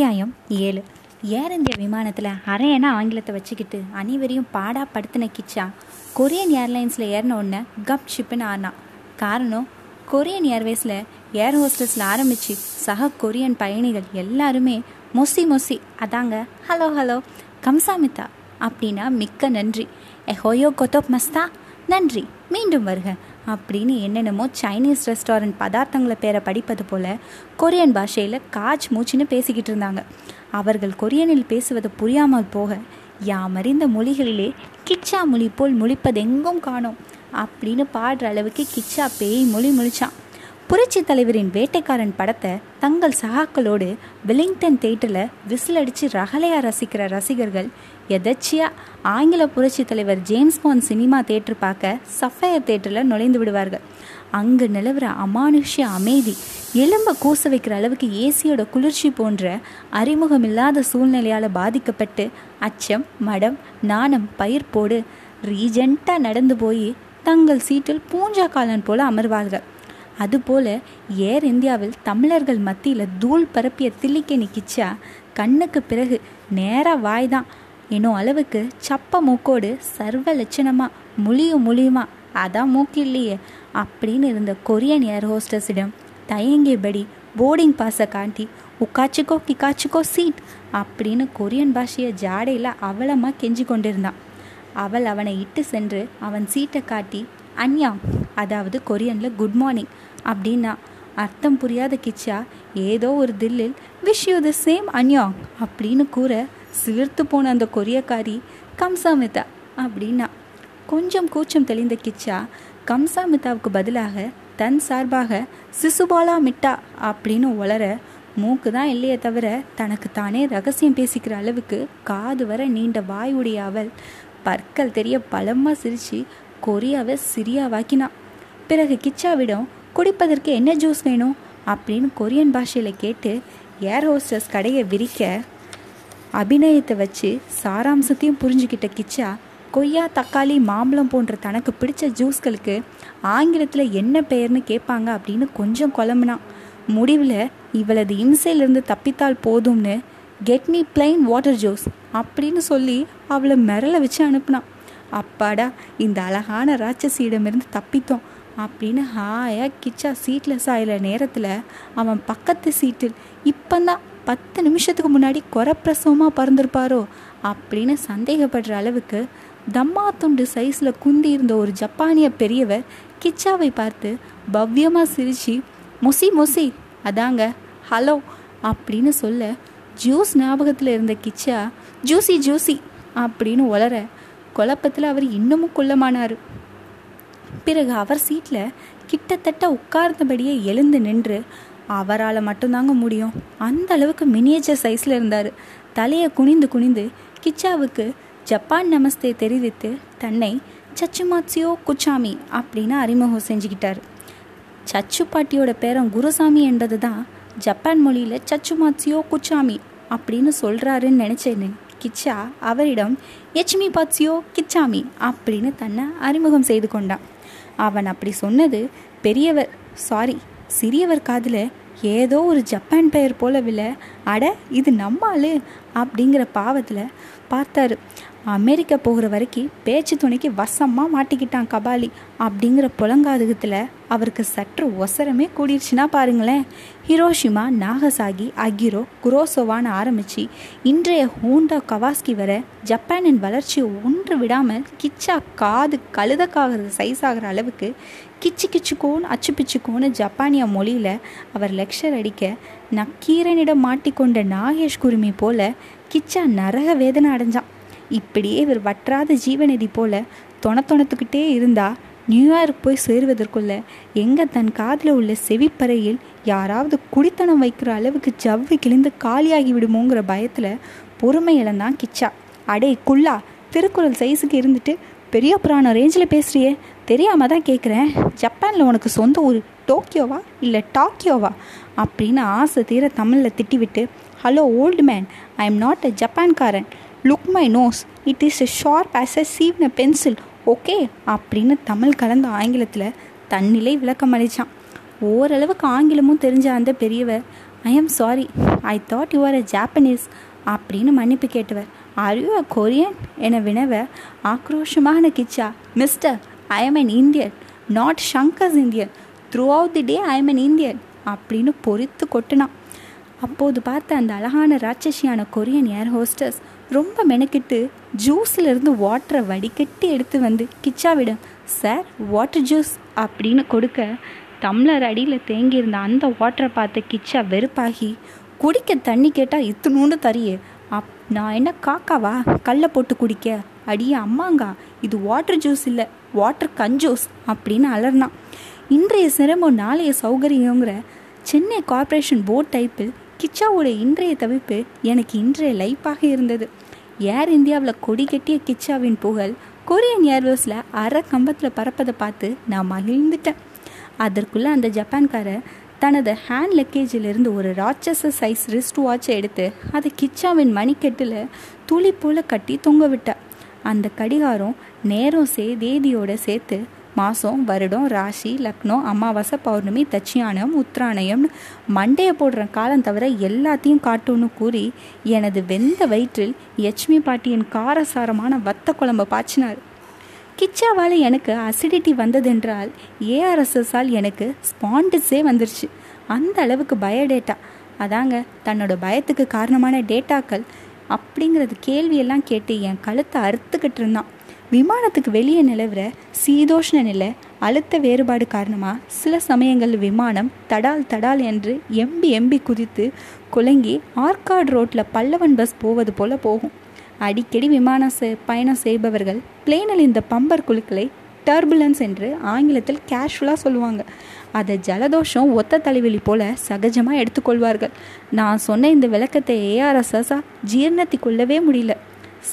அத்தியாயம் ஏழு. ஏர் இந்தியா விமானத்தில் அரையனா ஆங்கிலத்தை வச்சுக்கிட்டு அனைவரையும் பாடா படுத்தின கிச்சா. கொரியன் ஏர்லைன்ஸில் ஏறின உடனே கப் ஷிப்புன்னு ஆனா காரணம் கொரியன் ஏர்வேஸில் ஏர் ஹோஸ்டஸில் ஆரம்பித்து சக கொரியன் பயணிகள் எல்லாருமே மொசி மொசி அதாங்க ஹலோ ஹலோ கம்சாமிதா அப்படின்னா மிக்க நன்றி. எ ஹோயோ கொத்தோப் மஸ்தா நன்றி. மீண்டும் வருக. அப்படின்னு என்னென்னமோ சைனீஸ் ரெஸ்டாரண்ட் பதார்த்தங்களை பேரை படிப்பது போல கொரியன் பாஷையில் காச் மூச்சுன்னு பேசிக்கிட்டு இருந்தாங்க. அவர்கள் கொரியனில் பேசுவது புரியாமல் போக யாமறிந்த மொழிகளிலே கிச்சா மொழி போல் முழிப்பதெங்கும் காணோம் அப்படின்னு பாடுற அளவுக்கு கிச்சா பேய் மொழி முழிச்சான். புரட்சி தலைவரின் வேட்டைக்காரன் படத்தை தங்கள் சகாக்களோடு வெலிங்டன் தேட்டரில் விசில் அடித்து ரகலையாக ரசிக்கிற ரசிகர்கள் எதர்ச்சியாக ஆங்கில புரட்சி தலைவர் ஜேம்ஸ் பான் சினிமா தேட்டர் பார்க்க சஃபயர் தேட்டரில் நுழைந்து விடுவார்கள். அங்கு நிலவுற அமானுஷ்ய அமைதி எலும்ப கூச வைக்கிற அளவுக்கு ஏசியோட குளிர்ச்சி போன்ற அறிமுகமில்லாத சூழ்நிலையால் பாதிக்கப்பட்டு அச்சம் மடம் நாணம் பயிர் போடு நடந்து போய் தங்கள் சீட்டில் பூஞ்சா காலன் போல அமர்வார்கள். அதுபோல ஏர் இந்தியாவில் தமிழர்கள் மத்தியில் தூள் பரப்பிய தில்லிக்க நிக்கிச்சா கண்ணுக்கு பிறகு நேராக வாய்தான். என்னும் அளவுக்கு சப்ப மூக்கோடு சர்வ லட்சணமாக முழியும் முழியுமா அதான் மூக்கு இல்லையே அப்படின்னு இருந்த கொரியன் ஏர் ஹோஸ்டஸிடம் தயங்கியபடி போர்டிங் பாஸை காட்டி உக்காச்சிக்கோ கிக்காச்சிக்கோ சீட் அப்படின்னு கொரியன் பாஷையை ஜாடையில் அவலமாக கெஞ்சி கொண்டிருந்தான். அவள் அவனை இட்டு சென்று அவன் சீட்டை காட்டி அன்யா அதாவது கொரியனில் குட் மார்னிங் அப்படின்னா அர்த்தம் புரியாத கிச்சா ஏதோ ஒரு தில்லில் விஷ் யூ த சேம் அன்யா அப்படின்னு கூற சிலிர்த்து போன அந்த கொரியக்காரி கம்சாமிதா அப்படின்னா கொஞ்சம் கூச்சம் தெளிந்த கிச்சா கம்சாமிதாவுக்கு பதிலாக தன் சார்பாக சிசுபாலா மிட்டா அப்படின்னு உளர மூக்கு தான் இல்லையே தவிர தனக்கு தானே ரகசியம் பேசிக்கிற அளவுக்கு காது வர நீண்ட வாயுடைய அவள் பற்கள் தெரிய பலமாக சிரித்து கொரியாவை சிரியாவாக்கினான் பிறகு கிச்சாவிடம் குடிப்பதற்கு என்ன ஜூஸ் வேணும்? அப்படின்னு கொரியன் பாஷையில் கேட்டு ஏர் ஹோஸ்டர்ஸ் கடையை விரிக்க அபிநயத்தை வச்சு சாராம்சத்தையும் புரிஞ்சுக்கிட்ட கிச்சா கொய்யா தக்காளி மாம்பழம் போன்ற தனக்கு பிடிச்ச ஜூஸ்களுக்கு ஆங்கிலத்தில் என்ன பெயர்னு கேட்பாங்க அப்படின்னு கொஞ்சம் குழம்புனான் முடிவில் இவளது இம்சையிலிருந்து தப்பித்தால் போதும்னு get me plain water juice அப்படின்னு சொல்லி அவளை மிரள வச்சு அனுப்புனான் அப்பாடா இந்த அழகான ராட்சசியிடமிருந்து தப்பித்தோம் அப்படின்னு ஹாயாக கிச்சா சீட்டில் சாயில நேரத்தில் அவன் பக்கத்து சீட்டில் இப்போந்தான் பத்து நிமிஷத்துக்கு முன்னாடி குறப்பிரசவமாக பறந்துருப்பாரோ அப்படின்னு சந்தேகப்படுற அளவுக்கு தம்மா துண்டு சைஸில் குந்தி இருந்த ஒரு ஜப்பானிய பெரியவர் கிச்சாவை பார்த்து பவ்யமாக சிரித்து மொசி மொசி அதாங்க ஹலோ அப்படின்னு சொல்ல ஜூஸ் ஞாபகத்தில் இருந்த கிச்சா ஜூசி ஜூசி அப்படின்னு உளர குழப்பத்தில் அவர் இன்னமும் குள்ளமானார். பிறகு அவர் சீட்டில் கிட்டத்தட்ட உட்கார்ந்தபடியே எழுந்து நின்று அவரால் மட்டும்தாங்க முடியும். அந்த அளவுக்கு மினியேச்சர் சைஸில் இருந்தார். தலையை குனிந்து குனிந்து கிச்சாவுக்கு ஜப்பான் நமஸ்தே தெரிவித்து தன்னை சச்சுமாத்சியோ குச்சாமி அப்படின்னு அறிமுகம் செஞ்சுக்கிட்டார். சச்சு பாட்டியோட பேரன் குருசாமி என்பது தான் ஜப்பான் மொழியில் சச்சுமாத்சியோ குச்சாமி அப்படின்னு சொல்கிறாருன்னு நினச்சேன்னு கிச்சா அவரிடம் எச்மி பாத்சியோ கிச்சாமி அப்படின்னு தன்னை அறிமுகம் செய்து கொண்டான். அவன் அப்படி சொன்னது பெரியவர் சாரி சிறியவர் காதில் ஏதோ ஒரு ஜப்பான் பெயர் போலவில்லை அட இது நம்ம அப்படிங்கிற பாவத்தில் பார்த்தாரு. அமெரிக்கா போகிற வரைக்கும் பேச்சு துணைக்கு வசமாக மாட்டிக்கிட்டான் கபாலி. அப்படிங்கிற புலங்காதுகத்தில் அவருக்கு சற்று ஒசரமே கூடிருச்சுன்னா பாருங்களேன். ஹிரோஷிமா நாகசாகி அகிரோ குரோசோவான்னு ஆரம்பித்து இன்றைய ஹோண்டா கவாஸ்கி வர ஜப்பானின் வளர்ச்சியை ஒன்று விடாமல் கிச்சா காது கழுதக்காகிறது சைஸ் ஆகிற அளவுக்கு கிச்சு கிச்சுக்கோன்னு அச்சு பிச்சுக்கோன்னு ஜப்பானிய மொழியில் அவர் லெக்சர் அடிக்க நக்கீரனிடம் மாட்டிக்கொண்ட நாகேஷ் குருமி போல கிச்சா நரக வேதனை அடைஞ்சான். இப்படியே இவர் வற்றாத ஜீவநதி போல தொணத்தொணத்துக்கிட்டே இருந்தா நியூயார்க் போய் சேருவதற்குள்ள எங்க தன் காதில் உள்ள செவிப்பறையில் யாராவது குடித்தனம் வைக்கிற அளவுக்கு ஜவ்வு கிழிந்து காலியாகி விடுமோங்கிற பயத்தில் பொறுமை இழந்தான் கிச்சா. அடே குள்ளா திருக்குறள் சைஸுக்கு இருந்துட்டு பெரிய புராணம் ரேஞ்சில் பேசுகிறியே தெரியாம தான் கேட்குறேன் ஜப்பானில் உனக்கு சொந்த ஊர் டோக்கியோவா இல்லை டாக்கியோவா? அப்படின்னு ஆசை தீர தமிழில் திட்டிவிட்டு hello old man I am not a ஜப்பான்காரன். Look my nose it is a sharp as a சீவ்ன pencil okay அப்படின்னு தமிழ் கலந்த ஆங்கிலத்தில் தன்னிலை விளக்கம் அளித்தான் ஓரளவுக்கு ஆங்கிலமும் தெரிஞ்ச அந்த பெரியவர் I am sorry I thought you are a Japanese அப்படின்னு மன்னிப்பு கேட்டவர். ஆர் யூ அ கொரியன் என வினவ ஆக்ரோஷமான Kichcha. Mister I am an Indian not Shankar's Indian throughout the day I am an Indian அப்படின்னு பொறித்து கொட்டினான். அப்போது பார்த்த அந்த அழகான ராட்சசியான கொரியன் ஏர் ஹோஸ்டஸ் ரொம்ப மெனக்கிட்டு ஜூஸில் இருந்து வாட்டரை வடிகட்டி எடுத்து வந்து கிச்சாவிடம். சார் வாட்டர் ஜூஸ் அப்படின்னு கொடுக்க டம்ளர் அடியில் தேங்கியிருந்த அந்த வாட்டரை பார்த்த கிச்சா வெறுப்பாகி குடிக்க தண்ணி கேட்டால் இத்துணூண்டு தரியே அப் நான் என்ன காக்காவா? கல்லை போட்டு குடிக்க? அடியே அம்மாங்கா இது வாட்டர் ஜூஸ் இல்லை வாட்டர் கஞ்சூஸ் அப்படின்னு அலர்னான் இன்றைய சிரமம் நாளைய சௌகரியங்கிற சென்னை கார்ப்பரேஷன் போர்ட் டைப்பில் கிச்சாவோட இன்றைய தவிப்பு எனக்கு இன்றைய லைஃபாக இருந்தது. ஏர் இந்தியாவில் கொடி கட்டிய கிச்சாவின் புகழ் கொரியன் ஏர்வேஸில் அரை கம்பத்தில் பறப்பதை பார்த்து நான் மகிழ்ந்துட்டேன். அதற்குள்ளே அந்த ஜப்பான்காரர் தனது ஹேண்ட் லக்கேஜிலிருந்து ஒரு ராட்சச சைஸ் ரிஸ்ட் வாட்சை எடுத்து அதை கிச்சாவின் மணிக்கெட்டில் துளி போல் கட்டி தொங்க விட்டார். அந்த கடிகாரம் நேரம் சே தேதியோடு சேர்த்து மாதம் வருடம் ராசி லக்னோ அமாவாசை பௌர்ணமி தட்சியானம் உத்ராணயம்னு மண்டையை போடுற காலம் தவிர எல்லாத்தையும் காட்டும்னு கூறி எனது வெந்த வயிற்றில் யட்சுமி பாட்டியின் காரசாரமான வத்த குழம்பு பாய்ச்சினார். கிச்சாவால் எனக்கு அசிடிட்டி வந்ததென்றால் ஏஆர்எஸ்எஸ்ஸால் எனக்கு ஸ்பாண்டிஸே வந்துருச்சு. அந்த அளவுக்கு பயோடேட்டா அதாங்க தன்னோட பயத்துக்கு காரணமான டேட்டாக்கள் அப்படிங்கிறது கேள்வியெல்லாம் கேட்டு என் கழுத்தை அறுத்துக்கிட்டு இருந்தான். விமானத்துக்கு வெளியே நிலவுற சீதோஷ்ண நிலை அழுத்த வேறுபாடு காரணமாக சில சமயங்கள் விமானம் தடால் தடால் என்று எம்பி எம்பி குதித்து குலங்கி ஆர்காட் ரோட்டில் பல்லவன் பஸ் போவது போல போகும். அடிக்கடி விமானம் பயணம் செய்பவர்கள் பிளேனில் இந்த பம்பர் குழுக்களை டர்புலன்ஸ் என்று ஆங்கிலத்தில் கேஷுவலாக சொல்லுவாங்க. அதை ஜலதோஷம் ஒத்த தலைவலி போல சகஜமாக எடுத்துக்கொள்வார்கள். நான் சொன்ன இந்த விளக்கத்தை ஏஆர்எஸ்எஸ்ஸாக ஜீர்ணத்தி கொள்ளவே முடியல.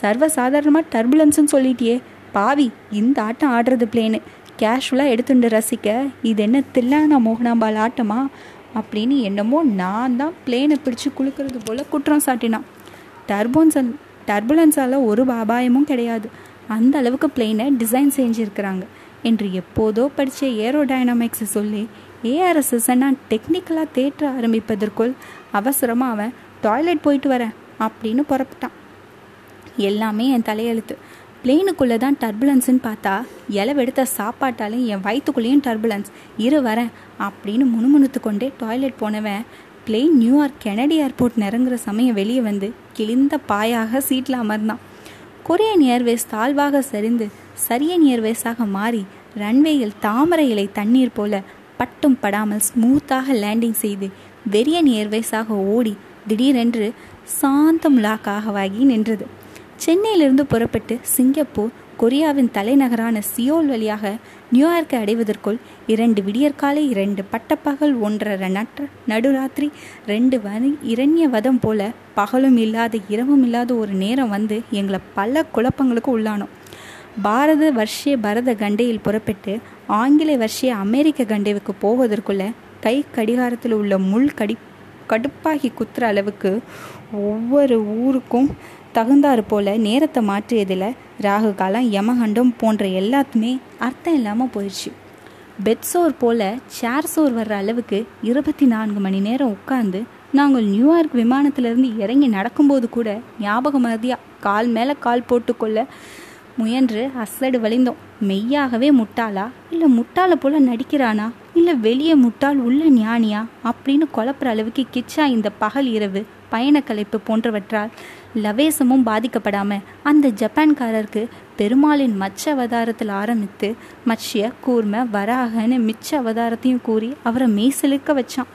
சர்வசாதாரணமாக டர்புலன்ஸ்னு சொல்லிட்டியே. பாவி இந்த ஆட்டம் ஆடுறது பிளேனு கேஷுவலாக எடுத்துட்டு ரசிக்க இது என்ன தில்லானா மோகனாம்பால் ஆட்டமா? அப்படின்னு என்னமோ நான் தான் பிளேனை பிடிச்சி குளுக்கிறது போல் குற்றம் சாட்டினான். டர்போன்சன் டர்புலன்ஸால் ஒரு அபாயமும் கிடையாது. அந்த அளவுக்கு பிளெயினை டிசைன் செஞ்சுருக்கிறாங்க. என்று எப்போதோ படித்த ஏரோடைனமிக்ஸை சொல்லி ஏஆர்எஸ்எஸ்ஸை நான் டெக்னிக்கலாக தேற்ற ஆரம்பிப்பதற்குள் அவசரமாக அவன் டாய்லெட் போயிட்டு வரேன் அப்படின்னு புறப்பட்டான். எல்லாமே என் தலையெழுத்து. பிளேனுக்குள்ளே தான் டர்புலன்ஸ்னு பார்த்தா இலவெடுத்த சாப்பாட்டாலும் என் வயிற்றுக்குள்ளேயும் டர்புலன்ஸ் இரு வரேன் அப்படின்னு முணுமுணுத்து கொண்டே டாய்லெட் போனவன் plane New York Kennedy airport நிறங்குற சமயம் வெளியே வந்து கிழிந்த பாயாக சீட்டில் அமர்ந்தான். கொரியன் ஏர்வேஸ் தாழ்வாக சரிந்து சரியன் ஏர்வேஸாக மாறி ரன்வேயில் தாமரை இலை தண்ணீர் போல பட்டும் படாமல் ஸ்மூத்தாக லேண்டிங் செய்து வெறியன் ஏர்வேஸாக ஓடி திடீரென்று சாந்தம் லாக்காகவாகி நின்றது. சென்னையிலிருந்து புறப்பட்டு சிங்கப்பூர் கொரியாவின் தலைநகரான சியோல் வழியாக நியூயார்க்கை அடைவதற்குள் இரண்டு விடியற்காலை இரண்டு பட்டப்பகல் ஒன்றரை நற்ற நடுராத்திரி ரெண்டு வரி இரண்ய வதம் போல பகலும் இல்லாத இரவும் இல்லாத ஒரு நேரம் வந்து எங்களை பல குழப்பங்களுக்கு உள்ளானோம். பாரத வர்ஷே பரத கண்டையில் புறப்பட்டு ஆங்கில வர்ஷிய அமெரிக்க கண்டைவுக்கு போவதற்குள்ள கை கடிகாரத்தில் உள்ள முள் கடி கடுப்பாகி குத்துற அளவுக்கு ஒவ்வொரு ஊருக்கும் தகுந்தாறு போல் நேரத்தை மாற்றியதில் ராகு காலம் யமகண்டம் போன்ற எல்லாத்துமே அர்த்தம் இல்லாமல் போயிடுச்சு. பெட்சோர் போல் சேர் சோர் வர்ற அளவுக்கு இருபத்தி நான்கு மணி நேரம் உட்காந்து நாங்கள் நியூயார்க் விமானத்திலிருந்து இறங்கி நடக்கும்போது கூட ஞாபகம் மதியாக கால் மேலே கால் போட்டுக்கொள்ள முயன்று அசடு வழிந்தோம். மெய்யாகவே முட்டாளா? இல்லை முட்டாளை போல் நடிக்கிறானா? இல்லை வெளியே முட்டாள் உள்ள ஞானியா? அப்படின்னு குழப்புற அளவுக்கு கிச்சா இந்த பகல் இரவு பயணக்கலைப்பு போன்றவற்றால் லவேசமும் பாதிக்கப்படாமல் அந்த ஜப்பான்காரருக்கு பெருமாளின் மச்ச அவதாரத்தில் ஆரம்பித்து மச்சிய கூர்ம வராகன்னு மிச்ச அவதாரத்தையும் கூறி அவரை மெய்சிலுக்க வச்சான்.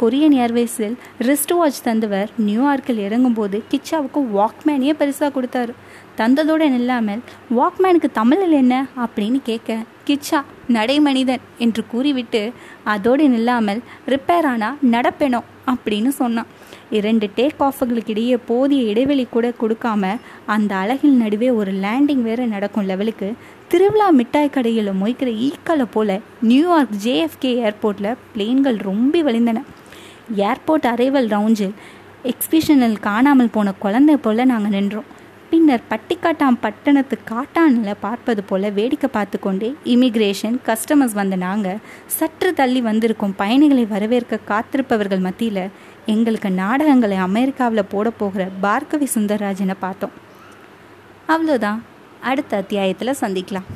கொரியன் ஏர்வேஸில் ரிஸ்ட் வாட்ச் தந்தவர் நியூயார்க்கில் இறங்கும்போது கிச்சாவுக்கு வாக்மேனையே பரிசாக கொடுத்தாரு. தந்ததோடு நில்லாமல் வாக்மேனுக்கு தமிழில் என்ன? அப்படின்னு கேட்க கிச்சா நடைமனிதன் என்று கூறிவிட்டு அதோடு நில்லாமல் ரிப்பேர் ஆனால் நடப்பெணும் அப்படின்னு சொன்னான். இரண்டு டேக் ஆஃபுகளுக்கு இடையே போதிய இடைவெளி கூட கொடுக்காம அந்த அழகில் நடுவே ஒரு லேண்டிங் வேற நடக்கும் லெவலுக்கு திருவிழா மிட்டாய் கடையில் மொய்க்கிற ஈக்களை போல நியூயார்க் ஜேஎஃப்கே ஏர்போர்ட்டில் பிளேன்கள் ரொம்ப வழிந்தன. ஏர்போர்ட் அரைவல் ரவுஞ்சில் எக்ஸ்பிஷனில் காணாமல் போன குழந்தை போல நாங்கள் நின்றோம். பின்னர் பட்டிக்காட்டாம் பட்டணத்து காட்டானில் பார்ப்பது போல வேடிக்கை பார்த்து கொண்டே இமிக்ரேஷன் கஸ்டமர்ஸ் வந்த நாங்கள் சற்று தள்ளி வந்திருக்கும் பயணிகளை வரவேற்க காத்திருப்பவர்கள் மத்தியில் எங்களுக்கு நாடகங்களை அமெரிக்காவில் போட போகிற பார்கவி சுந்தரராஜனை பார்த்தோம். அவ்வளோதான். அடுத்த அத்தியாயத்தில் சந்திக்கலாம்.